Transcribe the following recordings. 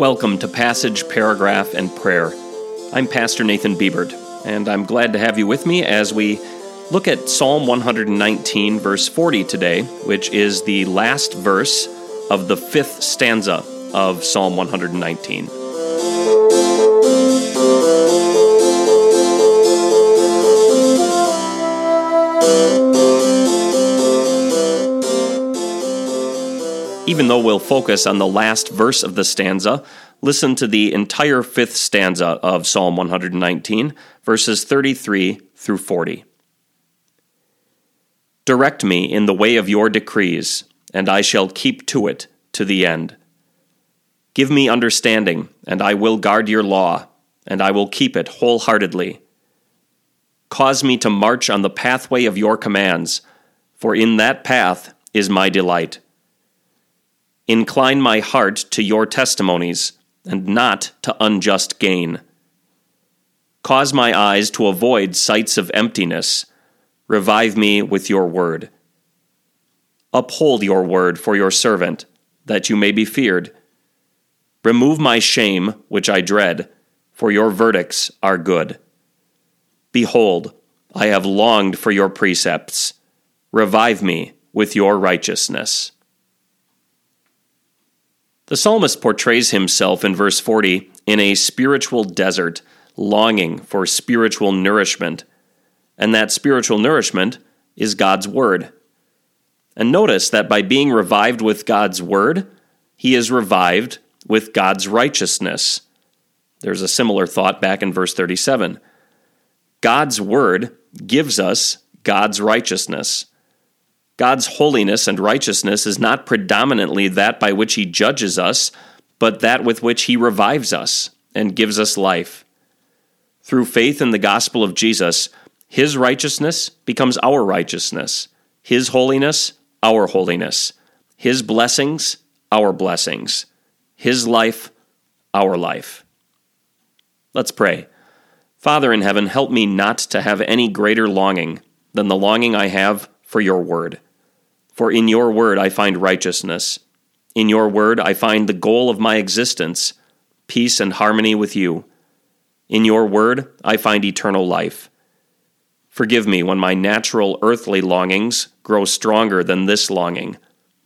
welcome to Passage, Paragraph, and Prayer. I'm Pastor Nathan Biebert, and I'm glad to have you with me as we look at Psalm 119, verse 40 today, which is the last verse of the fifth stanza of Psalm 119. Even though we'll focus on the last verse of the stanza, listen to the entire fifth stanza of Psalm 119, verses 33 through 40. Direct me in the way of your decrees, and I shall keep to it to the end. Give me understanding, and I will guard your law, and I will keep it wholeheartedly. Cause me to march on the pathway of your commands, for in that path is my delight. Incline my heart to your testimonies, and not to unjust gain. Cause my eyes to avoid sights of emptiness. Revive me with your word. Uphold your word for your servant, that you may be feared. Remove my shame, which I dread, for your verdicts are good. Behold, I have longed for your precepts. Revive me with your righteousness. The psalmist portrays himself in verse 40 in a spiritual desert, longing for spiritual nourishment. And that spiritual nourishment is God's Word. And notice that by being revived with God's Word, he is revived with God's righteousness. There's a similar thought back in verse 37. God's Word gives us God's righteousness. God's holiness and righteousness is not predominantly that by which He judges us, but that with which He revives us and gives us life. Through faith in the gospel of Jesus, His righteousness becomes our righteousness, His holiness, our holiness, His blessings, our blessings, His life, our life. Let's pray. Father in heaven, help me not to have any greater longing than the longing I have for your word. For in your word I find righteousness. In your word I find the goal of my existence, peace and harmony with you. In your word I find eternal life. Forgive me when my natural earthly longings grow stronger than this longing.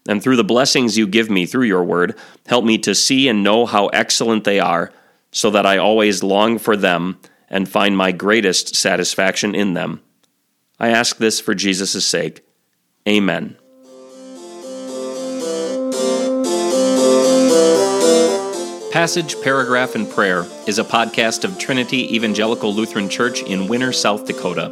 And through the blessings you give me through your word, help me to see and know how excellent they are, so that I always long for them and find my greatest satisfaction in them. I ask this for Jesus' sake. Amen. Passage, Paragraph, and Prayer is a podcast of Trinity Evangelical Lutheran Church in Winner, South Dakota.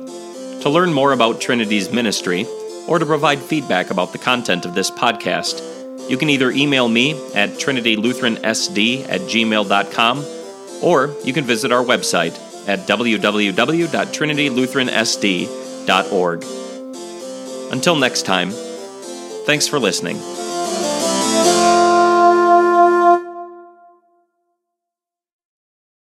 To learn more about Trinity's ministry, or to provide feedback about the content of this podcast, you can either email me at trinitylutheransd at gmail.com, or you can visit our website at www.trinitylutheransd.org. Until next time, thanks for listening.